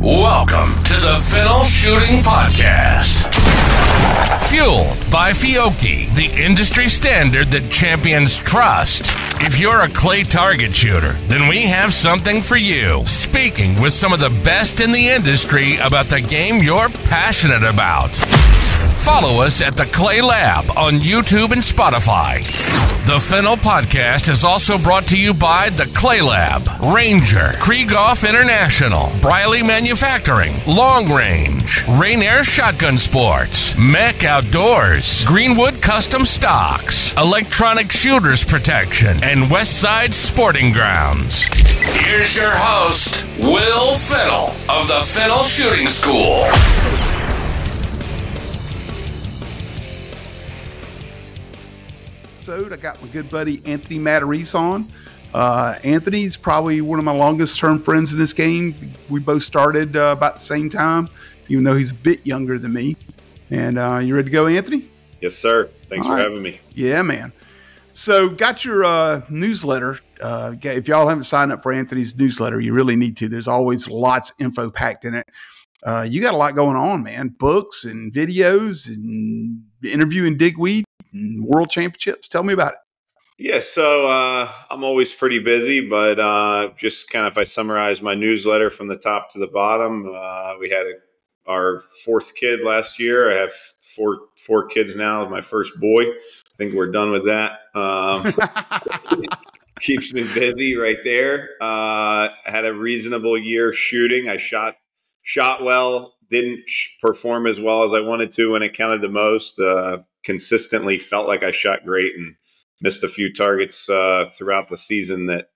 Welcome to the Fennell Shooting Podcast. Fueled by Fiocchi, the industry standard that champions trust. If you're a clay target shooter, then we have something for you. Speaking with some of the best in the industry about the game you're passionate about. Follow us at the Clay Lab on YouTube and Spotify. The Fennell Podcast is also brought to you by the Clay Lab, Ranger, Krieghoff International, Briley Manufacturing, Long Range, Rainier Shotgun Sports, Mech Outdoors, Greenwood Custom Stocks, Electronic Shooters Protection, and Westside Sporting Grounds. Here's your host, Will Fennell of the Fennell Shooting School. Episode, I got my good buddy Anthony Matarese on. Uh, Anthony's probably one of my longest term friends in this game. We both started uh, about the same time, even though he's a bit younger than me. And uh, you ready to go, Anthony? Yes, sir. Thanks All for right. having me. Yeah, man. So, got your uh, newsletter. Uh, if y'all haven't signed up for Anthony's newsletter, you really need to. There's always lots of info packed in it. Uh, you got a lot going on, man. Books and videos and interviewing Digweed world championships. Tell me about it. Yeah, so uh, I'm always pretty busy, but uh, just kind of if I summarize my newsletter from the top to the bottom, uh, we had a, our fourth kid last year. I have four four kids now. My first boy. I think we're done with that. Um, keeps me busy right there. Uh, had a reasonable year shooting. I shot shot well. Didn't perform as well as I wanted to when it counted the most. Consistently felt like I shot great and missed a few targets uh, throughout the season that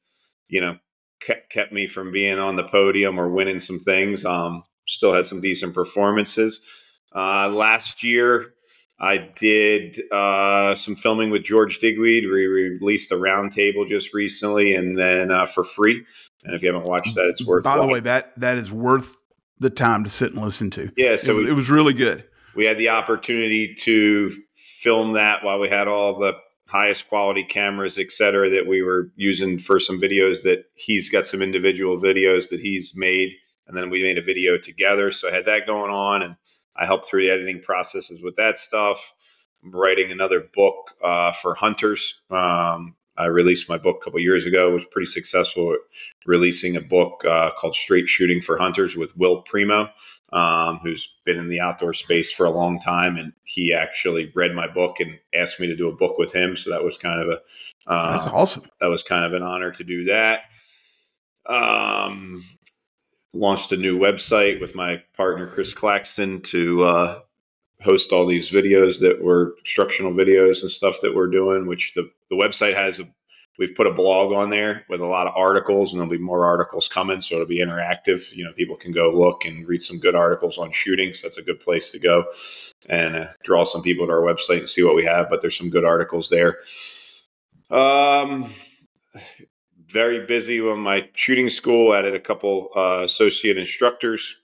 you know kept, kept me from being on the podium or winning some things. Um, still had some decent performances. Uh, last year, I did uh, some filming with George Digweed. We released a roundtable just recently, and then uh, for free. And if you haven't watched that, it's worth. By the way, that that is worth the time to sit and listen to. Yeah, so it, we, it was really good. We had the opportunity to film that while we had all the highest quality cameras, et cetera, that we were using for some videos that he's got some individual videos that he's made. And then we made a video together. So I had that going on and I helped through the editing processes with that stuff. I'm writing another book uh, for hunters. Um, I released my book a couple years ago. It was pretty successful releasing a book uh, called Straight Shooting for Hunters with Will Primo um, who's been in the outdoor space for a long time, and he actually read my book and asked me to do a book with him. So that was kind of a uh, that's awesome. That was kind of an honor to do that. Um, launched a new website with my partner Chris Claxton to uh, host all these videos that were instructional videos and stuff that we're doing. Which the the website has a We've put a blog on there with a lot of articles, and there'll be more articles coming. So it'll be interactive. You know, people can go look and read some good articles on shooting. So that's a good place to go and uh, draw some people to our website and see what we have. But there's some good articles there. Um, very busy with my shooting school. Added a couple uh, associate instructors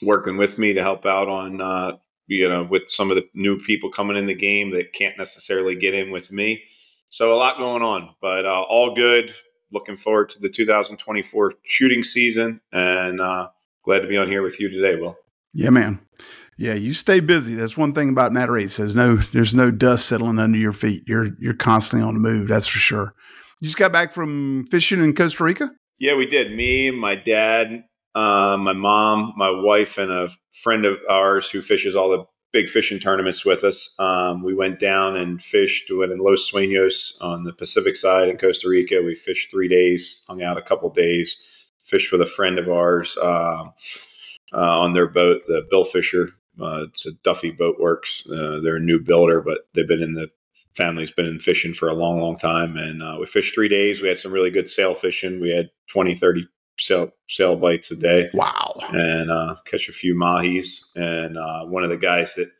working with me to help out on uh, you know with some of the new people coming in the game that can't necessarily get in with me. So a lot going on, but uh, all good. Looking forward to the 2024 shooting season, and uh, glad to be on here with you today, Will. Yeah, man. Yeah, you stay busy. That's one thing about Matarese. There's no there's no dust settling under your feet. You're you're constantly on the move. That's for sure. You just got back from fishing in Costa Rica. Yeah, we did. Me, my dad, uh, my mom, my wife, and a friend of ours who fishes all the big fishing tournaments with us. Um, we went down and fished. We went in Los Sueños on the Pacific side in Costa Rica. We fished three days, hung out a couple days, fished with a friend of ours uh, uh, on their boat, the Bill Fisher. Uh, it's a Duffy Boat Works. Uh, they're a new builder, but they've been in the family's been in fishing for a long, long time. And uh, we fished three days. We had some really good sail fishing. We had 20, 30 sail, sail bites a day. Wow. And uh, catch a few mahis. And uh, one of the guys that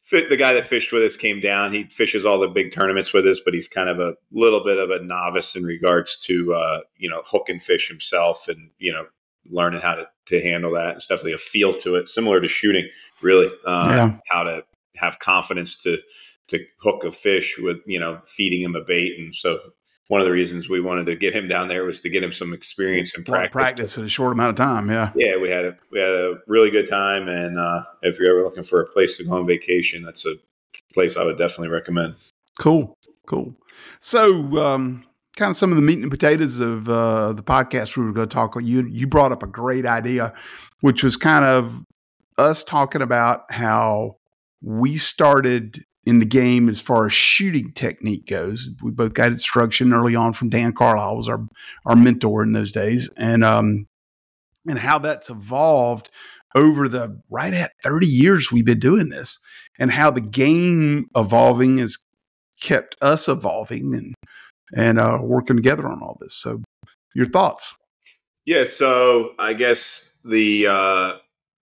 fit, the guy that fished with us came down. He fishes all the big tournaments with us, but he's kind of a little bit of a novice in regards to, uh, you know, hook and fish himself and, you know, learning how to, to handle that. It's definitely a feel to it, similar to shooting, really. Uh, yeah. How to have confidence to, to hook a fish with you know feeding him a bait, and so one of the reasons we wanted to get him down there was to get him some experience and practice. Practice in a short amount of time, yeah. Yeah, we had a we had a really good time, and uh, if you're ever looking for a place to go on vacation, that's a place I would definitely recommend. Cool, cool. So, um, kind of some of the meat and potatoes of uh, the podcast we were going to talk. You you brought up a great idea, which was kind of us talking about how we started in the game as far as shooting technique goes. We both got instruction early on from Dan Carlisle, was our our mentor in those days, and um, and how that's evolved over the right at 30 years we've been doing this and how the game evolving has kept us evolving and and uh, working together on all this. So your thoughts? Yeah so i guess the uh,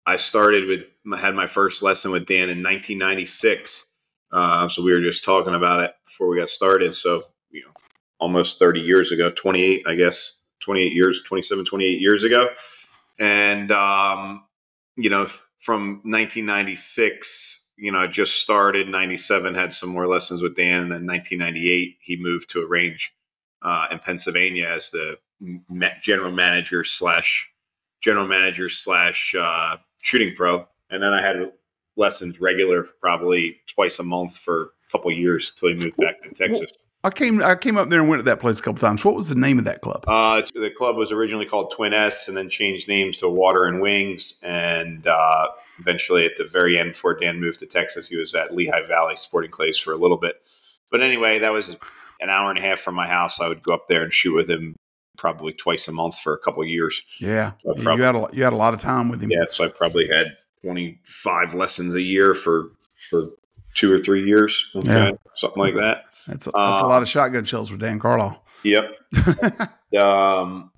i started with had my first lesson with dan in 1996 uh, so we were just talking about it before we got started. So you know almost 30 years ago 28 i guess 28 years 27 28 years ago. And um, you know, from 1996, you know, I just started. 97 had some more lessons with Dan, and then 1998 he moved to a range uh, in Pennsylvania as the general manager slash general manager slash uh, shooting pro, and then I had lessons regular, probably twice a month for a couple years until he moved back to Texas. I came I came up there and went to that place a couple times. What was the name of that club? Uh, the club was originally called Twin S, and then changed names to Water and Wings, and uh, eventually at the very end, before Dan moved to Texas, he was at Lehigh Valley Sporting Clays for a little bit. But anyway, that was an hour and a half from my house. I would go up there and shoot with him probably twice a month for a couple years. Yeah, so probably, you had a you had a lot of time with him. Yeah, so I probably had twenty five lessons a year for for two or three years, okay, yeah. something like that. That's a, that's a lot of shotgun shells for Dan Carlisle. Yep. um,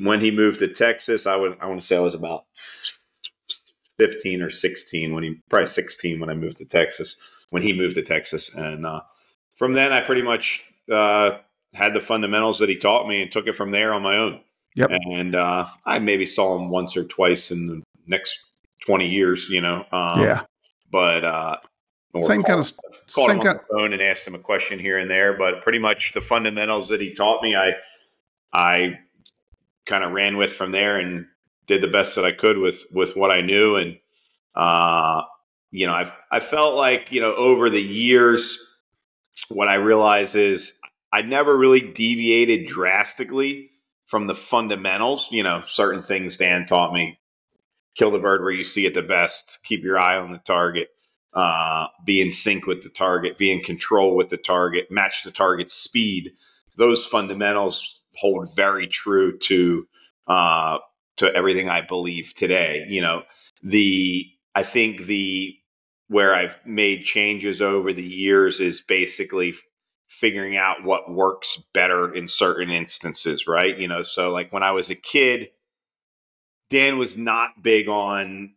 when he moved to Texas, I would I want to say I was about fifteen or sixteen when he probably sixteen when I moved to Texas. When he moved to Texas, and uh, from then I pretty much uh, had the fundamentals that he taught me and took it from there on my own. Yep. And uh, I maybe saw him once or twice in the next twenty years. You know. Um, yeah. But uh, same kind of called him on kind, the phone and asked him a question here and there, but pretty much the fundamentals that he taught me, I I kind of ran with from there and did the best that I could with with what I knew. And uh, you know, I I felt like you know over the years, what I realized is I never really deviated drastically from the fundamentals. You know, certain things Dan taught me: kill the bird where you see it the best, keep your eye on the target uh, be in sync with the target, be in control with the target, match the target's speed. Those fundamentals hold very true to uh, to everything I believe today. You know, the I think the where I've made changes over the years is basically figuring out what works better in certain instances, right? You know, so like when I was a kid, Dan was not big on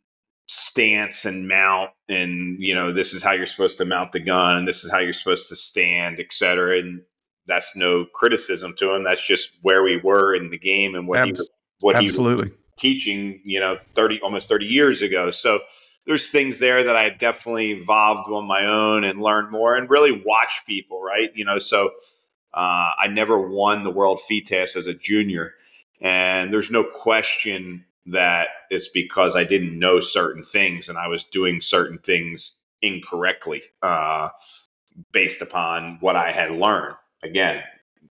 stance and mount and you know this is how you're supposed to mount the gun this is how you're supposed to stand etc and that's no criticism to him that's just where we were in the game and what Abs- he what absolutely. he was teaching you know 30 almost 30 years ago so there's things there that I definitely evolved on my own and learned more and really watch people right you know so uh, I never won the world FITASC as a junior and there's no question that it's because I didn't know certain things and I was doing certain things incorrectly uh, based upon what I had learned. Again,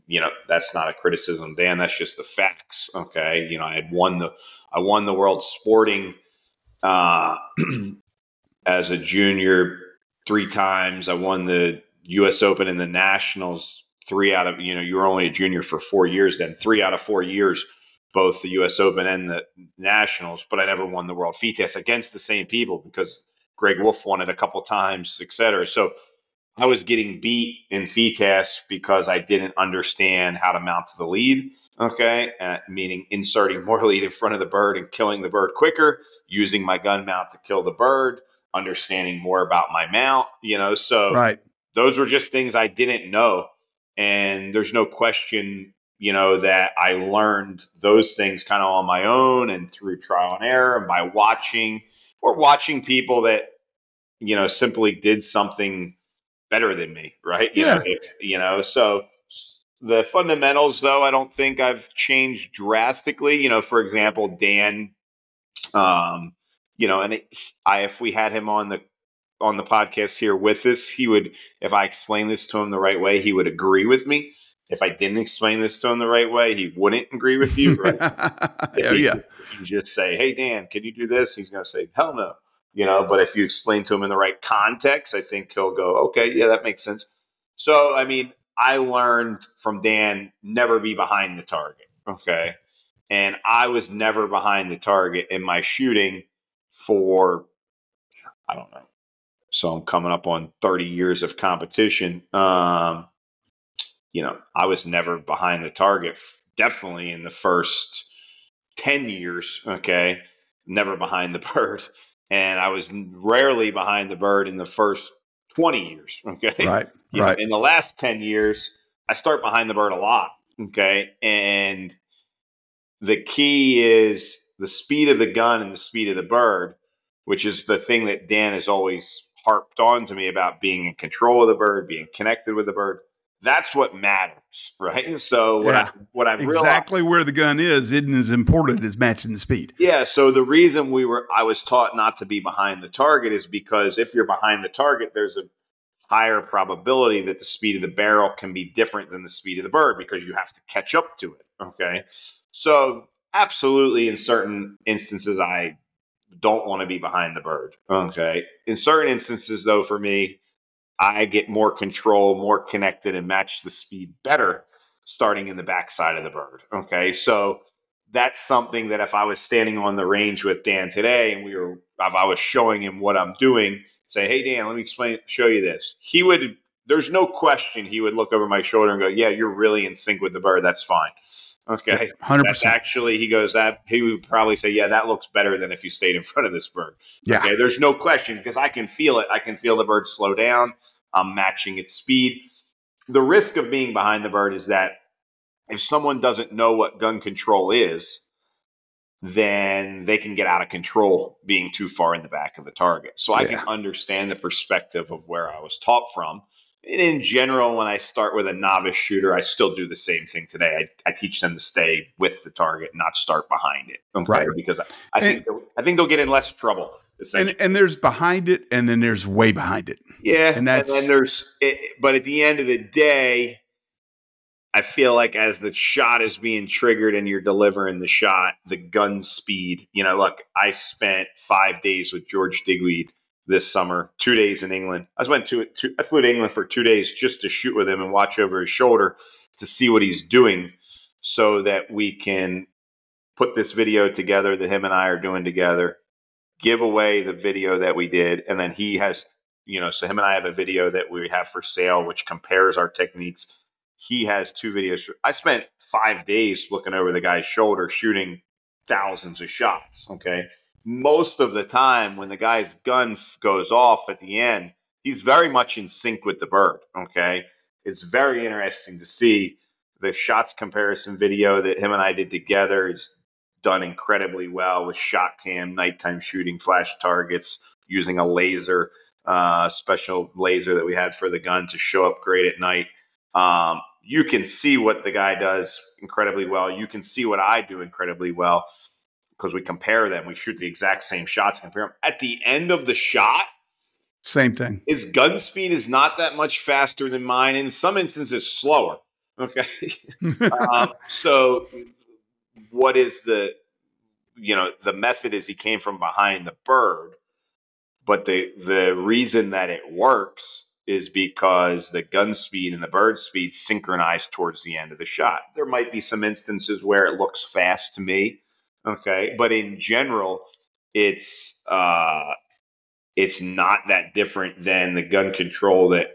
you know, that's not a criticism, Dan. That's just the facts. Okay, you know, I had won the I won the world sporting uh, as a junior three times. I won the U.S. Open and the Nationals three out of you know you were only a junior for four years then three out of four years both the U.S. Open and the Nationals, but I never won the World FITASC against the same people because Greg Wolf won it a couple times, et cetera. So I was getting beat in FITASC because I didn't understand how to mount to the lead. Okay, uh, meaning inserting more lead in front of the bird and killing the bird quicker, using my gun mount to kill the bird, understanding more about my mount. You know, so right. those were just things I didn't know. And there's no question you know, that I learned those things kind of on my own and through trial and error and by watching or watching people that, you know, simply did something better than me, right? You Yeah. know, if, you know, so the fundamentals though, I don't think I've changed drastically. You know, for example, Dan, um, you know, and it, I if we had him on the on the podcast here with us, he would if I explained this to him the right way, he would agree with me. If I didn't explain this to him the right way, he wouldn't agree with you. Right? If yeah, you- yeah. You just say, "Hey Dan, can you do this?" He's going to say, "Hell no." You know, but if you explain to him in the right context, I think he'll go, "Okay, yeah, that makes sense." So, I mean, I learned from Dan never be behind the target. Okay, and I was never behind the target in my shooting for I don't know. So I'm coming up on 30 years of competition. Um, you know, I was never behind the target. Definitely in the first 10 years. Okay. Never behind the bird. And I was rarely behind the bird in the first 20 years. Okay. Right, You know, right. in the last 10 years, I start behind the bird a lot. Okay. And the key is the speed of the gun and the speed of the bird, which is the thing that Dan has always harped on to me about being in control of the bird, being connected with the bird. That's what matters, right? So what Yeah. I what I've realized Exactly where the gun is isn't as important as matching the speed. yeah, so the reason we were I was taught not to be behind the target is because if you're behind the target, there's a higher probability that the speed of the barrel can be different than the speed of the bird because you have to catch up to it. Okay. So absolutely in certain instances I don't want to be behind the bird. Okay. In certain instances though, for me, I get more control, more connected, and match the speed better starting in the backside of the bird. Okay. So that's something that if I was standing on the range with Dan today and we were if I was showing him what I'm doing, say, hey Dan, let me explain show you this. He would there's no question he would look over my shoulder and go, Yeah, you're really in sync with the bird. That's fine. Okay. Hundred That's percent. actually he goes that he would probably say, Yeah, that looks better than if you stayed in front of this bird. Yeah. Okay, there's no question because I can feel it. I can feel the bird slow down. I'm matching its speed. The risk of being behind the bird is that if someone doesn't know what gun control is, then they can get out of control being too far in the back of the target. So I can understand the perspective of where I was taught from. And in general, when I start with a novice shooter, I still do the same thing today. I, I teach them to stay with the target, not start behind it. Okay? Right. Because I, I think they'll- I think they'll get in less trouble. And and there's behind it, and then there's way behind it. Yeah, And and, that's- then there's, it, but at the end of the day, I feel like as the shot is being triggered and you're delivering the shot, the gun speed. You know, look, I spent five days with George Digweed this summer, two days in England. I went to, to I flew to England for two days just to shoot with him and watch over his shoulder to see what he's doing, so that we can put this video together that him and I are doing together. Give away the video that we did, and then he has you know, so him and I have a video that we have for sale, which compares our techniques. He has two videos. I spent five days looking over the guy's shoulder, shooting thousands of shots. Okay. Most of the time, when the guy's gun goes off at the end, he's very much in sync with the bird. Okay. It's very interesting to see the shots comparison video that him and I did together. Is done incredibly well with shot cam, nighttime shooting, flash targets, using a laser uh, special laser that we had for the gun to show up great at night. Um, you can see what the guy does incredibly well. You can see what I do incredibly well because we compare them. We shoot the exact same shots, compare them. At the end of the shot, Same thing. his gun speed is not that much faster than mine. In some instances, slower. Okay. um, so, what is the, you know, the method is he came from behind the bird, but the the reason that it works is because the gun speed and the bird speed synchronize towards the end of the shot. There might be some instances where it looks fast to me, okay, but in general, it's uh, it's not that different than the gun control that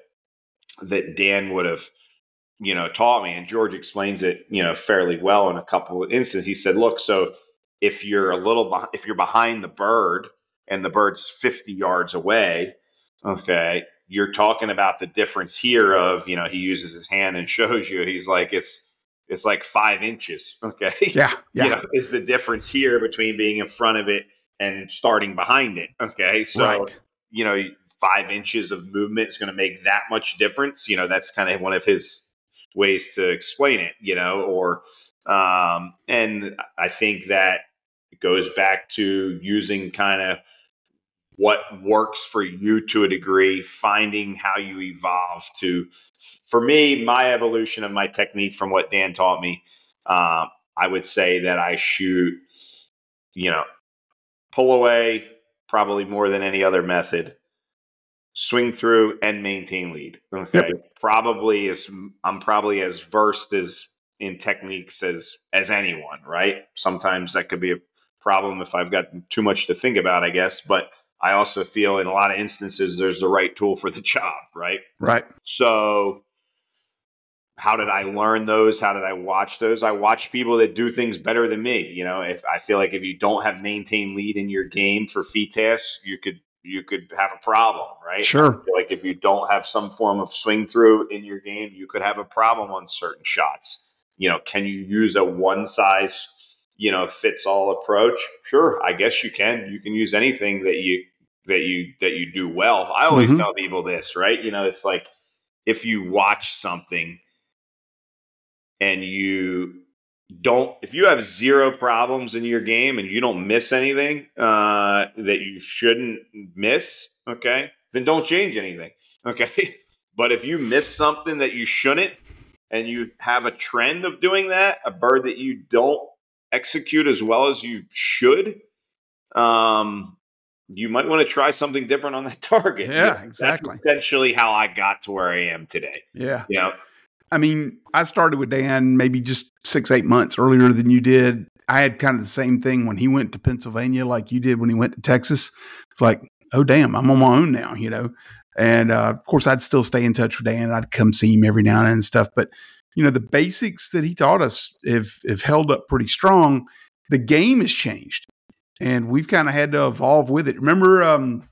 that Dan would have you know taught me. And George explains it you know fairly well in a couple of instances. He said look so if you're a little beh- if you're behind the bird and the bird's 50 yards away okay you're talking about the difference here of you know he uses his hand and shows you he's like it's it's like five inches okay Yeah, yeah. you know, is the difference here between being in front of it and starting behind it. Okay. So, right. you know, five inches of movement is going to make that much difference. You know, that's kind of one of his ways to explain it, you know, or, um, and I think that it goes back to using kind of what works for you to a degree, finding how you evolve to, for me, my evolution of my technique from what Dan taught me, um, I would say that I shoot, you know, pull away probably more than any other method swing through and maintain lead. Okay. Yep. Probably as I'm probably as versed as in techniques as as anyone, right? Sometimes that could be a problem if I've got too much to think about, I guess, but I also feel in a lot of instances there's the right tool for the job, right? Right. So how did I learn those? How did I watch those? I watch people that do things better than me. You know, if I feel like if you don't have maintained lead in your game for FITASC, you could you could have a problem, right? Sure. Like if you don't have some form of swing through in your game, you could have a problem on certain shots. You know, can you use a one size, you know, fits all approach? Sure, I guess you can. You can use anything that you that you that you do well. I always mm-hmm. tell people this, right? You know, it's like if you watch something and you don't if you have zero problems in your game and you don't miss anything uh, that you shouldn't miss okay then don't change anything okay but if you miss something that you shouldn't and you have a trend of doing that a bird that you don't execute as well as you should um, you might want to try something different on that target yeah exactly That's essentially how i got to where i am today yeah you know I mean, I started with Dan maybe just six, eight months earlier than you did. I had kind of the same thing when he went to Pennsylvania, like you did when he went to Texas. It's like, oh, damn, I'm on my own now, you know? And uh, of course, I'd still stay in touch with Dan. I'd come see him every now and then and stuff. But, you know, the basics that he taught us have, have held up pretty strong. The game has changed and we've kind of had to evolve with it. Remember, um,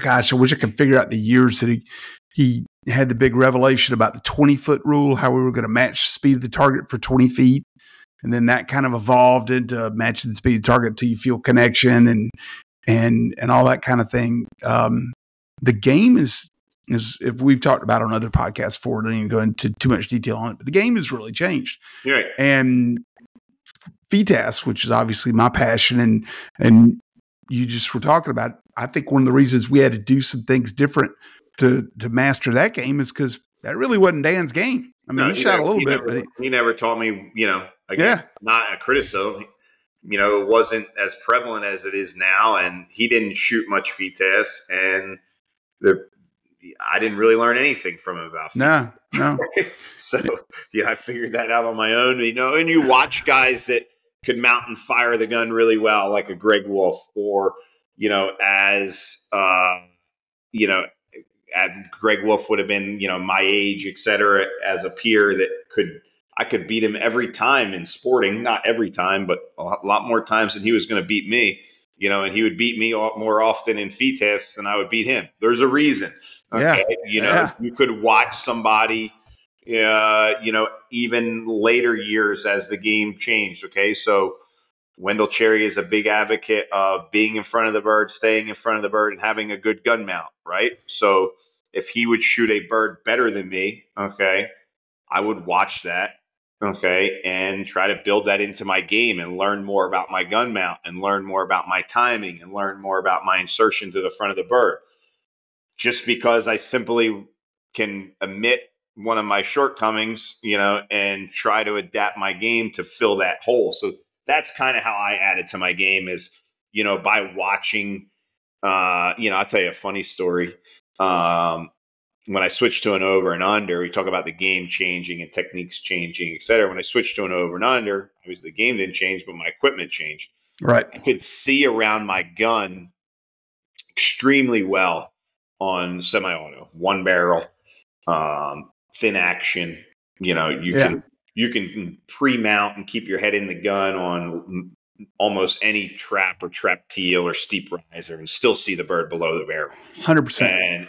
gosh, I wish I could figure out the years that he, he had the big revelation about the 20 foot rule, how we were going to match the speed of the target for 20 feet. And then that kind of evolved into matching the speed of the target until you feel connection and and and all that kind of thing. Um, the game is is if we've talked about on other podcasts before, don't even go into too much detail on it, but the game has really changed. Right. And FITASC, which is obviously my passion, and and you just were talking about. I think one of the reasons we had to do some things different to to master that game is because that really wasn't Dan's game. I mean, no, he, he, shot never, a little bit, never, but he, he, never taught me. You know, again, yeah. not a criticism. You know, it wasn't as prevalent as it is now, and he didn't shoot much FITASC, and the I didn't really learn anything from him about. That. No, no. so yeah, I figured that out on my own. You know, and you watch guys that could mount and fire the gun really well, like a Greg Wolf, or you know, as uh, you know, Greg Wolf would have been, you know, my age, et cetera, as a peer that could I could beat him every time in sporting, not every time, but a lot more times than he was going to beat me. You know, and he would beat me more often in FITASC than I would beat him. There's a reason. Okay? Yeah. You know, yeah. you could watch somebody, uh, you know, even later years as the game changed. Okay. So Wendell Cherry is a big advocate of being in front of the bird, staying in front of the bird, and having a good gun mount, right? So if he would shoot a bird better than me, okay, I would watch that, okay, and try to build that into my game and learn more about my gun mount and learn more about my timing and learn more about my insertion to the front of the bird. Just because I simply can emit one of my shortcomings, you know, and try to adapt my game to fill that hole. So that's kind of how I added to my game is, you know, by watching, uh, you know, I'll tell you a funny story. Um, when I switched to an over and under, we talk about the game changing and techniques changing, et cetera. When I switched to an over and under, obviously the game didn't change, but my equipment changed. Right. I could see around my gun extremely well on semi-auto, one barrel, um, thin action. You know, you yeah. can you can pre-mount and keep your head in the gun on almost any trap or trap teal or steep riser and still see the bird below the barrel. 100%. And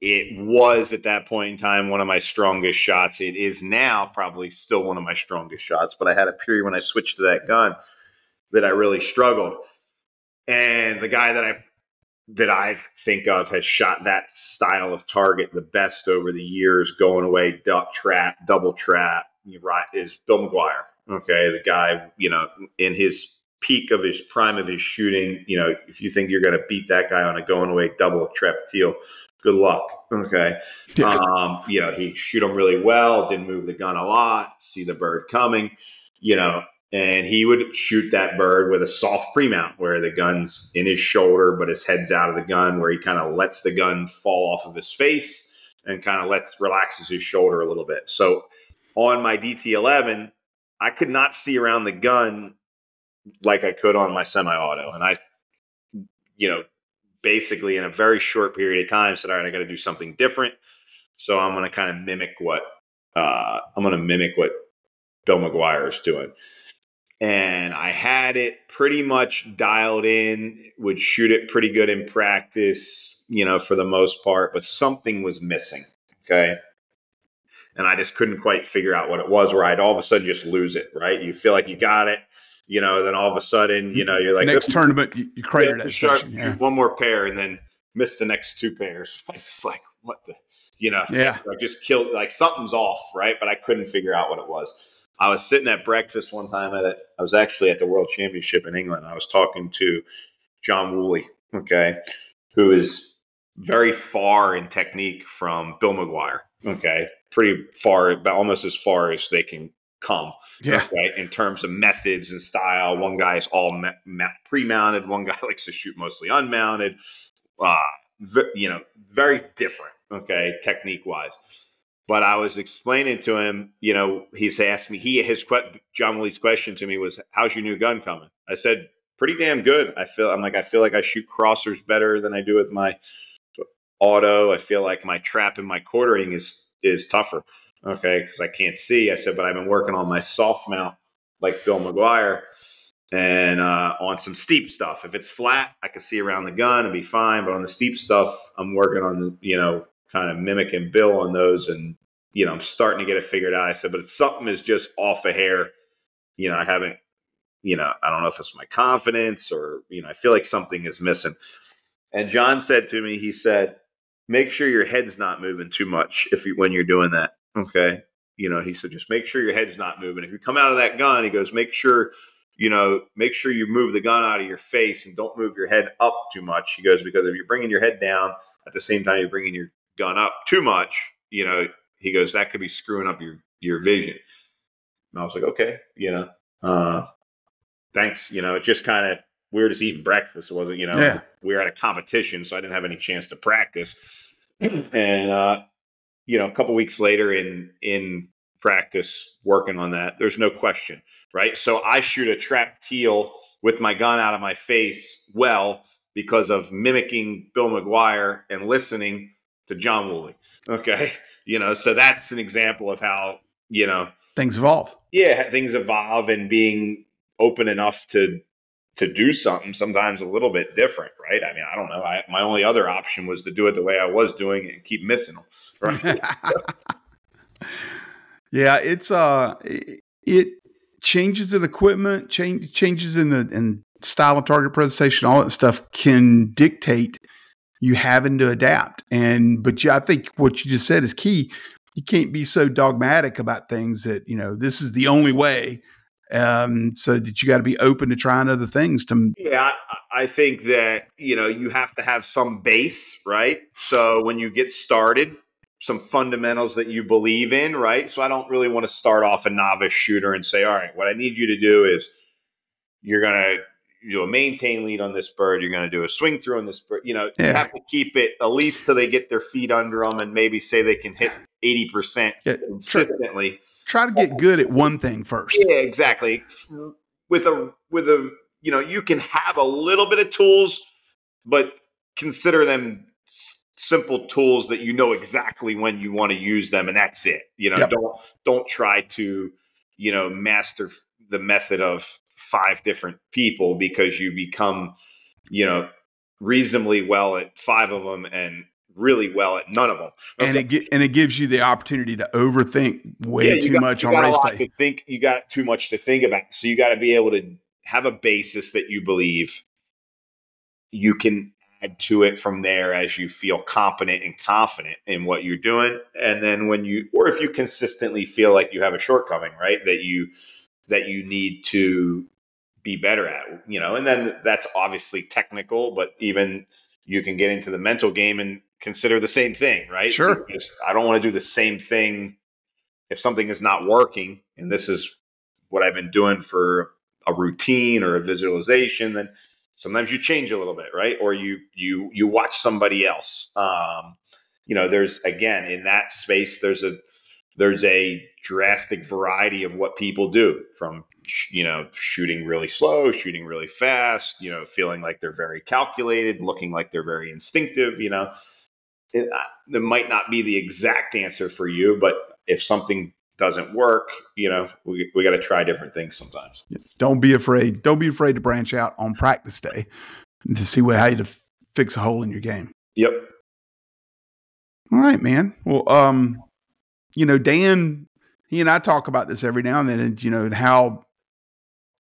it was at that point in time one of my strongest shots. It is now probably still one of my strongest shots, but I had a period when I switched to that gun that I really struggled. And the guy that I that I think of has shot that style of target the best over the years, going away, duck trap, double trap, right, is Bill McGuire. Okay, the guy, you know, in his peak of his prime of his shooting, you know, if you think you're going to beat that guy on a going away double trap teal, good luck. Okay. Yeah. Um, you know, he shoot him really well, didn't move the gun a lot, see the bird coming, you know, and he would shoot that bird with a soft pre-mount where the gun's in his shoulder, but his head's out of the gun, where he kind of lets the gun fall off of his face and kind of lets relaxes his shoulder a little bit. So on my DT11, I could not see around the gun like I could on my semi-auto, and I, you know, basically in a very short period of time said, "All right, I got to do something different." So I'm going to kind of mimic what uh, I'm going to mimic what Bill McGuire is doing. And I had it pretty much dialed in, would shoot it pretty good in practice, you know, for the most part, but something was missing. Okay and I just couldn't quite figure out what it was. Where I'd all of a sudden just lose it. Right? You feel like you got it, you know, then all of a sudden, you know, you're like next tournament, you, you cratered yeah, that yeah. one more pair, and then miss the next two pairs. It's like what the, you know, yeah, I just killed like something's off, right? But I couldn't figure out what it was. I was sitting at breakfast one time at it. I was actually at the World Championship in England. I was talking to John Woolley, okay, who is very far in technique from Bill McGuire, okay, pretty far, but almost as far as they can come. Yeah. Right. In terms of methods and style, one guy's all ma- ma- pre-mounted. One guy likes to shoot mostly unmounted. Uh, v- you know, very different. Okay, technique wise. But I was explaining to him, you know, he's asked me. He his John Woolley's question to me was, "How's your new gun coming?" I said, "Pretty damn good." I feel I'm like I feel like I shoot crossers better than I do with my auto. I feel like my trap and my quartering is is tougher. Okay, because I can't see. I said, but I've been working on my soft mount like Bill McGuire and uh, on some steep stuff. If it's flat, I can see around the gun and be fine. But on the steep stuff, I'm working on the, you know, kind of mimicking Bill on those. And, you know, I'm starting to get it figured out. I said, but it's something is just off a hair. You know, I haven't, you know, I don't know if it's my confidence or, you know, I feel like something is missing. And John said to me, he said, make sure your head's not moving too much if you, when you're doing that. Okay. You know, he said, just make sure your head's not moving. If you come out of that gun, he goes, make sure, you know, make sure you move the gun out of your face and don't move your head up too much. He goes, because if you're bringing your head down at the same time you're bringing your gun up too much, you know, he goes, that could be screwing up your, your vision. And I was like, okay, you know, uh, thanks. You know, it just kind of weird as eating breakfast. It wasn't, you know, yeah. we were at a competition, so I didn't have any chance to practice. and, uh, you know, a couple weeks later in in practice working on that, there's no question, right? So I shoot a trap teal with my gun out of my face well because of mimicking Bill McGuire and listening to John Woolley. Okay. You know, so that's an example of how, you know, things evolve. Yeah, things evolve and being open enough to to do something sometimes a little bit different, right? I mean, I don't know. I, my only other option was to do it the way I was doing it and keep missing them, right? yeah, it's uh, it changes in equipment, change changes in the in style of target presentation, all that stuff can dictate you having to adapt. And but yeah, I think what you just said is key. You can't be so dogmatic about things that you know this is the only way um, so that you got to be open to trying other things. To yeah, I, I think that you know you have to have some base, right? So when you get started, some fundamentals that you believe in, right? So I don't really want to start off a novice shooter and say, all right, what I need you to do is you're gonna do a maintain lead on this bird. You're going to do a swing through on this bird. You know, yeah. you have to keep it at least till they get their feet under them and maybe say they can hit 80% yeah, consistently try to get good at one thing first. Yeah, exactly. With a with a you know, you can have a little bit of tools, but consider them simple tools that you know exactly when you want to use them and that's it. You know, yep. don't don't try to, you know, master the method of five different people because you become, you know, reasonably well at five of them and really well at none of them. Okay. And it and it gives you the opportunity to overthink way yeah, too got, much on race day. think you got too much to think about. So you got to be able to have a basis that you believe you can add to it from there as you feel competent and confident in what you're doing. And then when you, or if you consistently feel like you have a shortcoming, right, that you, that you need to be better at, you know, and then that's obviously technical, but even you can get into the mental game and consider the same thing, right? Sure. Because I don't want to do the same thing if something is not working, and this is what I've been doing for a routine or a visualization, then sometimes you change a little bit, right? Or you you you watch somebody else. Um, you know, there's again in that space, there's a there's a drastic variety of what people do from you know shooting really slow shooting really fast you know feeling like they're very calculated looking like they're very instinctive you know. It, uh, might not be the exact answer for you but if something doesn't work you know we, we got to try different things sometimes. Yes. don't be afraid don't be afraid to branch out on practice day to see what, how you to fix a hole in your game. Yep. All right man. Well um you know, Dan, he and I talk about this every now and then, and you know how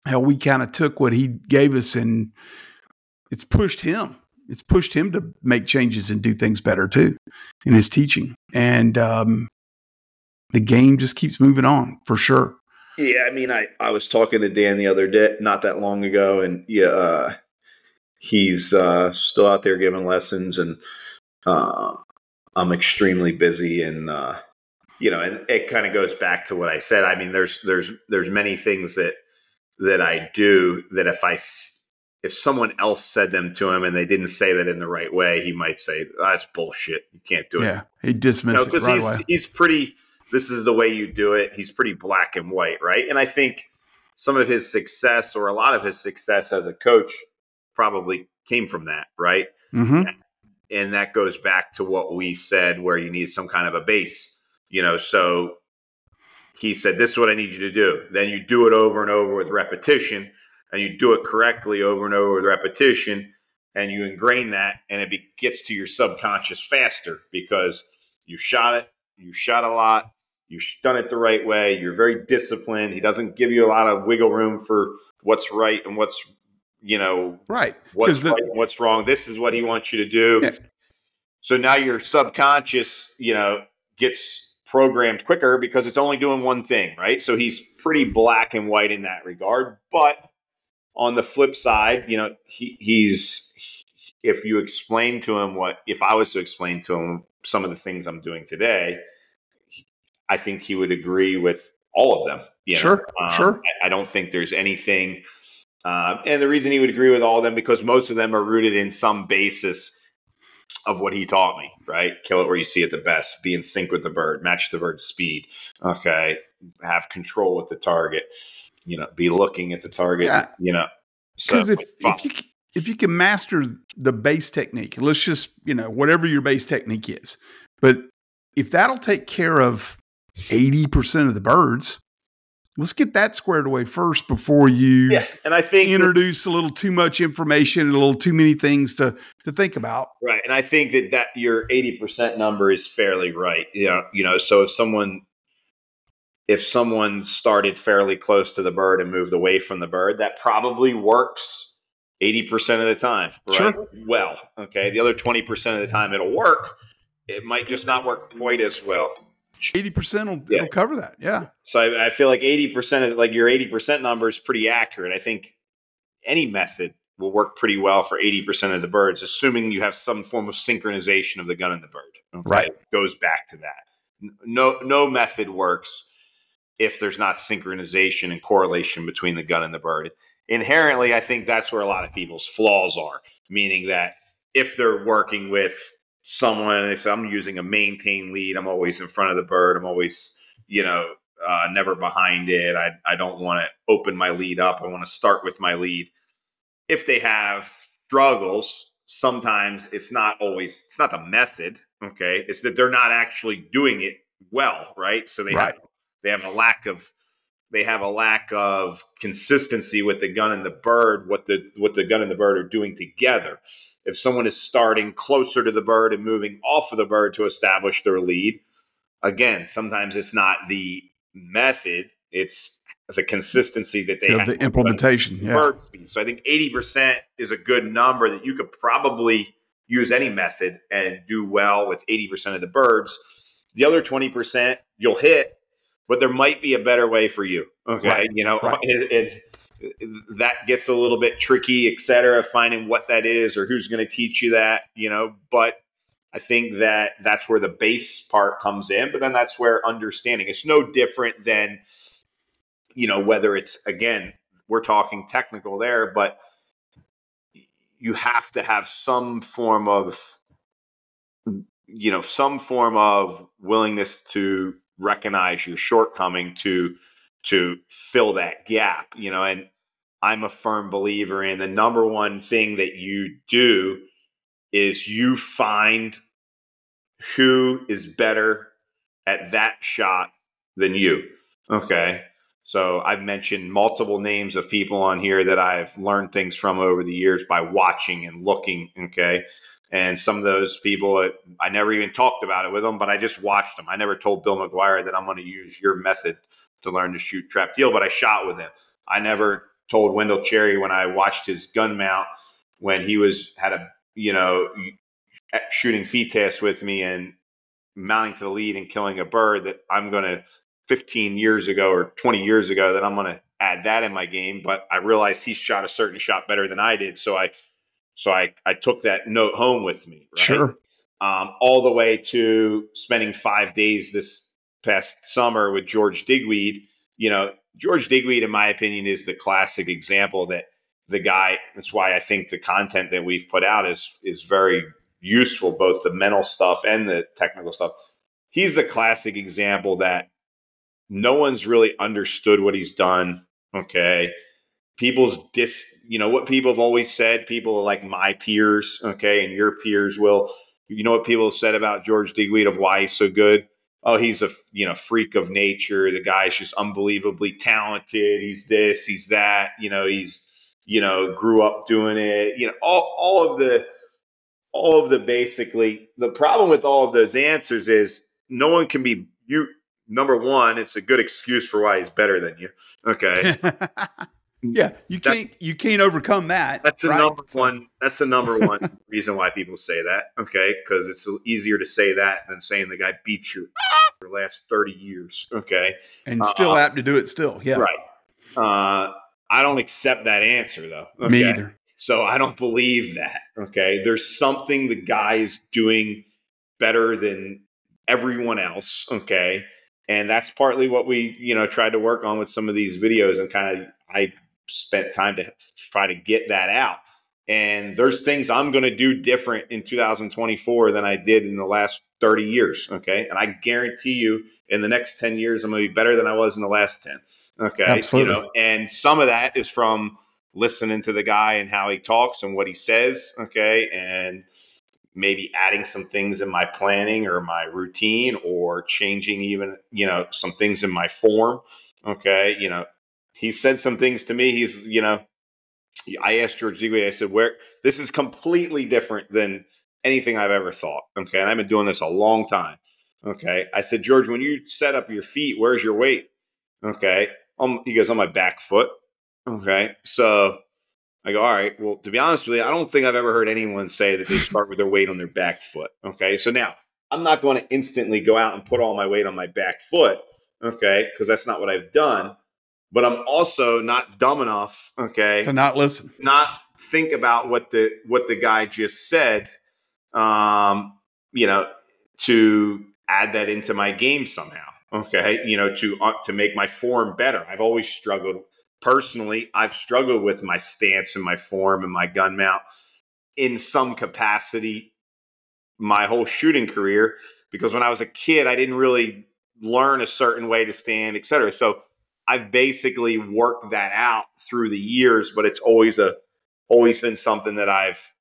how we kind of took what he gave us and it's pushed him. It's pushed him to make changes and do things better too in his teaching. And um, the game just keeps moving on for sure. Yeah, I mean, I I was talking to Dan the other day, not that long ago, and yeah, uh, he's uh, still out there giving lessons, and uh, I'm extremely busy, and uh, you know, and it kind of goes back to what I said. I mean, there's there's there's many things that that I do that if I if someone else said them to him and they didn't say that in the right way, he might say that's bullshit. You can't do it. Yeah, he dismisses because you know, right he's away. he's pretty. This is the way you do it. He's pretty black and white, right? And I think some of his success or a lot of his success as a coach probably came from that, right? Mm-hmm. And that goes back to what we said, where you need some kind of a base you know, so he said, This is what I need you to do. Then you do it over and over with repetition, and you do it correctly over and over with repetition, and you ingrain that, and it be, gets to your subconscious faster because you shot it, you shot a lot, you've done it the right way, you're very disciplined. He doesn't give you a lot of wiggle room for what's right and what's you know right what's the, right what's wrong. This is what he wants you to do. Yeah. So now your subconscious, you know, gets programmed quicker because it's only doing one thing, right? So he's pretty black and white in that regard. But on the flip side, you know, he, he's if you explain to him what if I was to explain to him some of the things I'm doing today, I think he would agree with all of them. You know? Sure, um, sure. I, I, don't think there's anything. Uh, and the reason he would agree with all of them because most of them are rooted in some basis of what he taught me, right? Kill it where you see it the best, be in sync with the bird, match the bird's speed. Okay. Have control with the target, you know, be looking at the target, yeah. you know. So if, if you if you can master the base technique, let's just, you know, whatever your base technique is. But if that'll take care of 80% of the birds, let's get that squared away first before you yeah and i think introduce that, a little too much information and a little too many things to to think about. Right and i think that that your 80% number is fairly right you know you know so if someone if someone started fairly close to the bird and moved away from the bird that probably works 80% of the time right? Sure. well okay the other 20% of the time it'll work it might just not work quite as well Eighty percent will yeah. cover that. Yeah. So I, I feel like eighty percent of like your eighty percent number is pretty accurate. I think any method will work pretty well for eighty percent of the birds, assuming you have some form of synchronization of the gun and the bird. Okay? Right. It goes back to that. No, no method works if there's not synchronization and correlation between the gun and the bird. Inherently, I think that's where a lot of people's flaws are. Meaning that if they're working with someone and they say, I'm using a maintain lead. I'm always in front of the bird. I'm always, you know, uh, never behind it. I, I don't want to open my lead up. I want to start with my lead. If they have struggles, sometimes it's not always, it's not the method. Okay. It's that they're not actually doing it well. Right. So they right. have, they have a lack of, they have a lack of consistency with the gun and the bird, what the, what the gun and the bird are doing together if someone is starting closer to the bird and moving off of the bird to establish their lead, again, sometimes it's not the method, it's the consistency that they have. The implementation, yeah. Bird speed. So I think 80% is a good number that you could probably use any method and do well with 80% of the birds. The other 20% you'll hit, but there might be a better way for you. Okay. Right. You know, right. it, it, that gets a little bit tricky, et cetera, finding what that is or who's going to teach you that, you know, but I think that that's where the base part comes in, but then that's where understanding it's no different than, you know, whether it's again, we're talking technical there, but you have to have some form of, you know, some form of willingness to recognize your shortcoming to to fill that gap, you know, and I'm a firm believer in the number one thing that you do is you find who is better at that shot than you. Okay. So I've mentioned multiple names of people on here that I've learned things from over the years by watching and looking. Okay. And some of those people, I never even talked about it with them, but I just watched them. I never told Bill McGuire that I'm going to use your method to learn to shoot trap teal, but I shot with him. I never told Wendell Cherry when I watched his gun mount when he was had a you know shooting feed test with me and mounting to the lead and killing a bird that I'm going to 15 years ago or 20 years ago that I'm going to add that in my game. But I realized he shot a certain shot better than I did, so I so I I took that note home with me. Right? Sure. Um, all the way to spending five days this past summer with George Digweed. You know, George Digweed, in my opinion, is the classic example that the guy. That's why I think the content that we've put out is is very useful, both the mental stuff and the technical stuff. He's a classic example that no one's really understood what he's done. Okay. People's dis, you know, what people have always said, people are like my peers, okay, and your peers will, you know, what people have said about George Digweed of why he's so good oh, he's a you know freak of nature. The guy's just unbelievably talented. He's this, he's that. You know, he's you know grew up doing it. You know, all all of the all of the basically the problem with all of those answers is no one can be you. Number one, it's a good excuse for why he's better than you. Okay. yeah, you that, can't you can't overcome that. That's the right? number one. That's the number one reason why people say that. Okay, because it's easier to say that than saying the guy beat you for the last thirty years. Okay, and still uh, apt to do it still. Yeah, right. Uh, I don't accept that answer though. Okay? Me either. So I don't believe that. Okay, there's something the guy is doing better than everyone else. Okay. And that's partly what we, you know, tried to work on with some of these videos and kind of I spent time to try to get that out. And there's things I'm going to do different in 2024 than I did in the last 30 years. Okay. And I guarantee you in the next 10 years, I'm going to be better than I was in the last 10. Okay. Absolutely. You know, and some of that is from listening to the guy and how he talks and what he says. Okay. And maybe adding some things in my planning or my routine or changing even, you know, some things in my form. Okay. You know, he said some things to me. He's, you know, I asked George Digweed, I said, where this is completely different than anything I've ever thought. Okay. And I've been doing this a long time. Okay. I said, George, when you set up your feet, where's your weight? Okay. Um, he goes, on my back foot. Okay. So I go, all right. Well, to be honest with you, I don't think I've ever heard anyone say that they start with their weight on their back foot. Okay. So now I'm not going to instantly go out and put all my weight on my back foot. Okay. Because that's not what I've done but I'm also not dumb enough, okay, to not listen, not think about what the what the guy just said, um, you know, to add that into my game somehow, okay, you know, to uh, to make my form better. I've always struggled personally. I've struggled with my stance and my form and my gun mount in some capacity my whole shooting career because when I was a kid, I didn't really learn a certain way to stand, et cetera. So I've basically worked that out through the years, but it's always a always been something that I've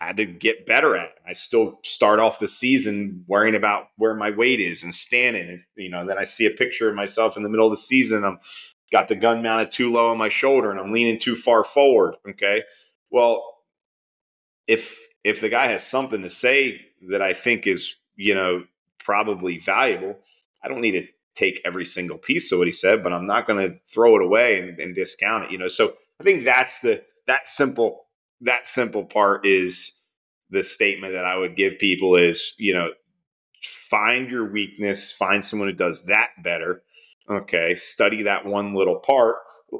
had to get better at. I still start off the season worrying about where my weight is and standing. And, you know, then I see a picture of myself in the middle of the season. I'm got the gun mounted too low on my shoulder and I'm leaning too far forward. Okay. Well, if if the guy has something to say that I think is, you know, probably valuable, I don't need to take every single piece of what he said, but I'm not going to throw it away and, and discount it. You know, so I think that's the that simple that simple part is the statement that I would give people is, you know, find your weakness, find someone who does that better. Okay, study that one little part.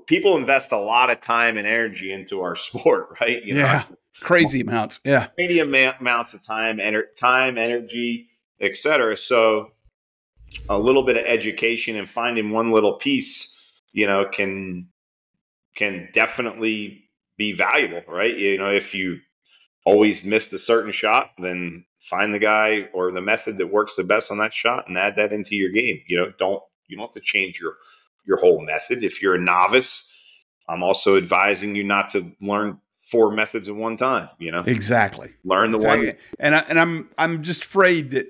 People invest a lot of time and energy into our sport, right? You yeah, know, crazy amounts. Yeah, crazy amounts of time, ener- time, energy, etc. So, a little bit of education and finding one little piece, you know, can can definitely be valuable, right? You know, if you always missed a certain shot, then find the guy or the method that works the best on that shot and add that into your game. You know, don't you don't have to change your your whole method. If you're a novice, I'm also advising you not to learn four methods at one time. You know, exactly. Learn the exactly. one, and I, and I'm I'm just afraid that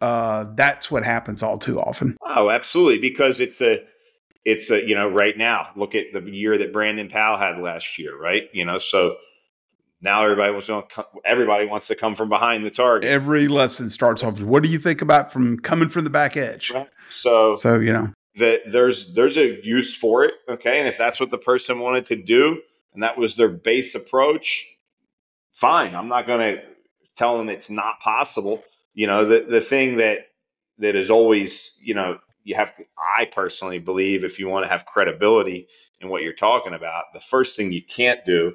uh, that's what happens all too often. Oh, absolutely, because it's a it's a you know right now look at the year that Brandon Powell had last year, right? You know, so now everybody wants to everybody wants to come from behind the target. Every lesson starts off. What do you think about from coming from the back edge? Right. So so you know that there's there's a use for it. Okay, and if that's what the person wanted to do, and that was their base approach, fine. I'm not going to tell them it's not possible. You know, the the thing that that is always you know you have to. I personally believe if you want to have credibility in what you're talking about, the first thing you can't do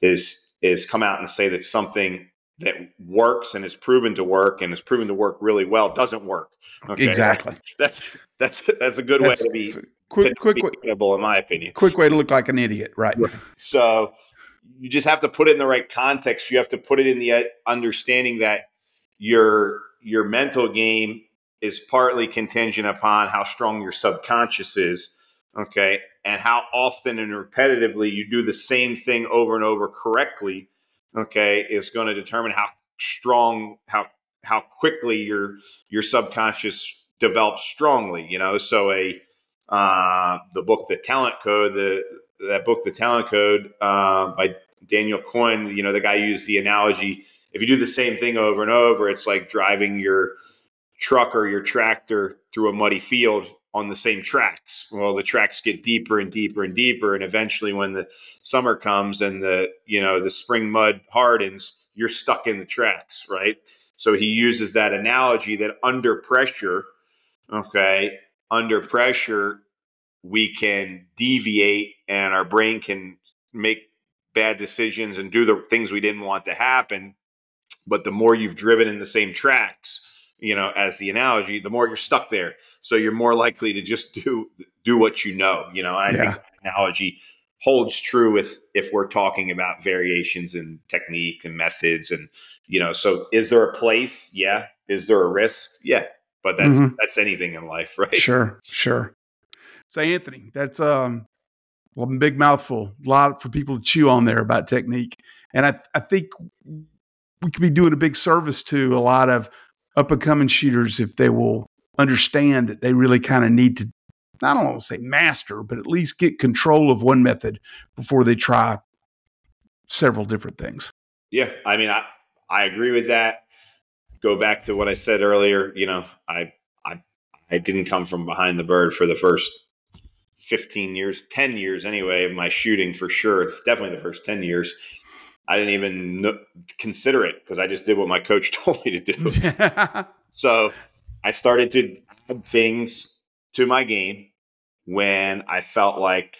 is is come out and say that something that works and is proven to work and is proven to work really well doesn't work. Okay? Exactly. That's that's that's a good that's, way to be quick, to quick, be credible, in my opinion. Quick way to look like an idiot, right? So you just have to put it in the right context. You have to put it in the uh, understanding that your your mental game is partly contingent upon how strong your subconscious is. Okay, and how often and repetitively you do the same thing over and over correctly, okay, is going to determine how strong, how how quickly your your subconscious develops strongly. You know, so a uh, the book, The Talent Code, the that book, The Talent Code, uh, by Daniel Coyle. You know, the guy used the analogy: if you do the same thing over and over, it's like driving your truck or your tractor through a muddy field on the same tracks. Well, the tracks get deeper and deeper and deeper, and eventually, when the summer comes and the you know the spring mud hardens, you're stuck in the tracks, right? So he uses that analogy that under pressure, okay, under pressure, we can deviate and our brain can make bad decisions and do the things we didn't want to happen. But the more you've driven in the same tracks, you know, as the analogy, the more you're stuck there. So you're more likely to just do do what you know. You know, I yeah. think analogy holds true with if we're talking about variations in technique and methods and you know so is there a place yeah is there a risk yeah but that's mm-hmm. that's anything in life right sure sure so anthony that's um a big mouthful a lot for people to chew on there about technique and i i think we could be doing a big service to a lot of up and coming shooters if they will understand that they really kind of need to I don't want to say master, but at least get control of one method before they try several different things. Yeah, I mean, I I agree with that. Go back to what I said earlier. You know, I I I didn't come from behind the bird for the first fifteen years, ten years anyway of my shooting for sure. Definitely the first ten years. I didn't even consider it because I just did what my coach told me to do. so I started to add things to my game when I felt like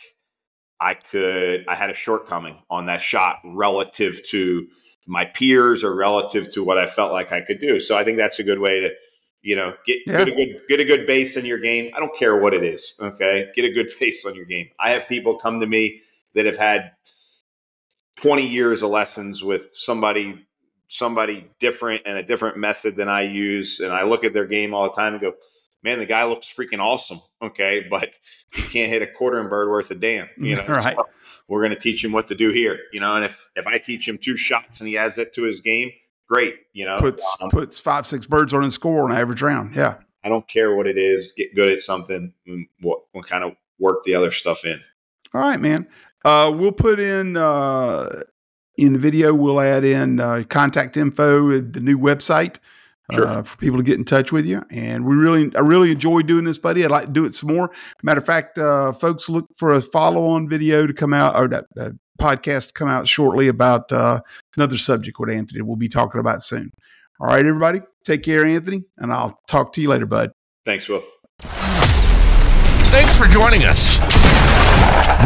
I could, I had a shortcoming on that shot relative to my peers or relative to what I felt like I could do. So I think that's a good way to, you know, get, yeah. get a good get a good base in your game. I don't care what it is. Okay, get a good base on your game. I have people come to me that have had 20 years of lessons with somebody somebody different and a different method than I use and I look at their game all the time and go, "Man, the guy looks freaking awesome." Okay, but he can't hit a quartering bird worth a damn, you know. right. So we're going to teach him what to do here, you know, and if if I teach him two shots and he adds it to his game, great, you know. Puts um, puts five six birds on his score on average round. Yeah. I don't care what it is, get good at something and what, what kind of work the other stuff in. All right, man. Uh, we'll put in uh, in the video. We'll add in uh, contact info, the new website. Sure. uh, for people to get in touch with you. And we really, I really enjoy doing this, buddy. I'd like to do it some more. Matter of fact, uh, folks, look for a follow-on video to come out or that uh, podcast to come out shortly about uh, another subject with Anthony. We'll be talking about soon. All right, everybody, take care, Anthony, and I'll talk to you later, bud. Thanks, Will. Thanks for joining us.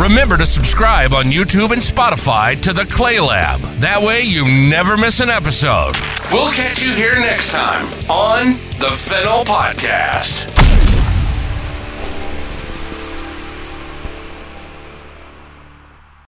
Remember to subscribe on YouTube and Spotify to the Clay Lab. That way you never miss an episode. We'll catch you here next time on the Fennell Podcast.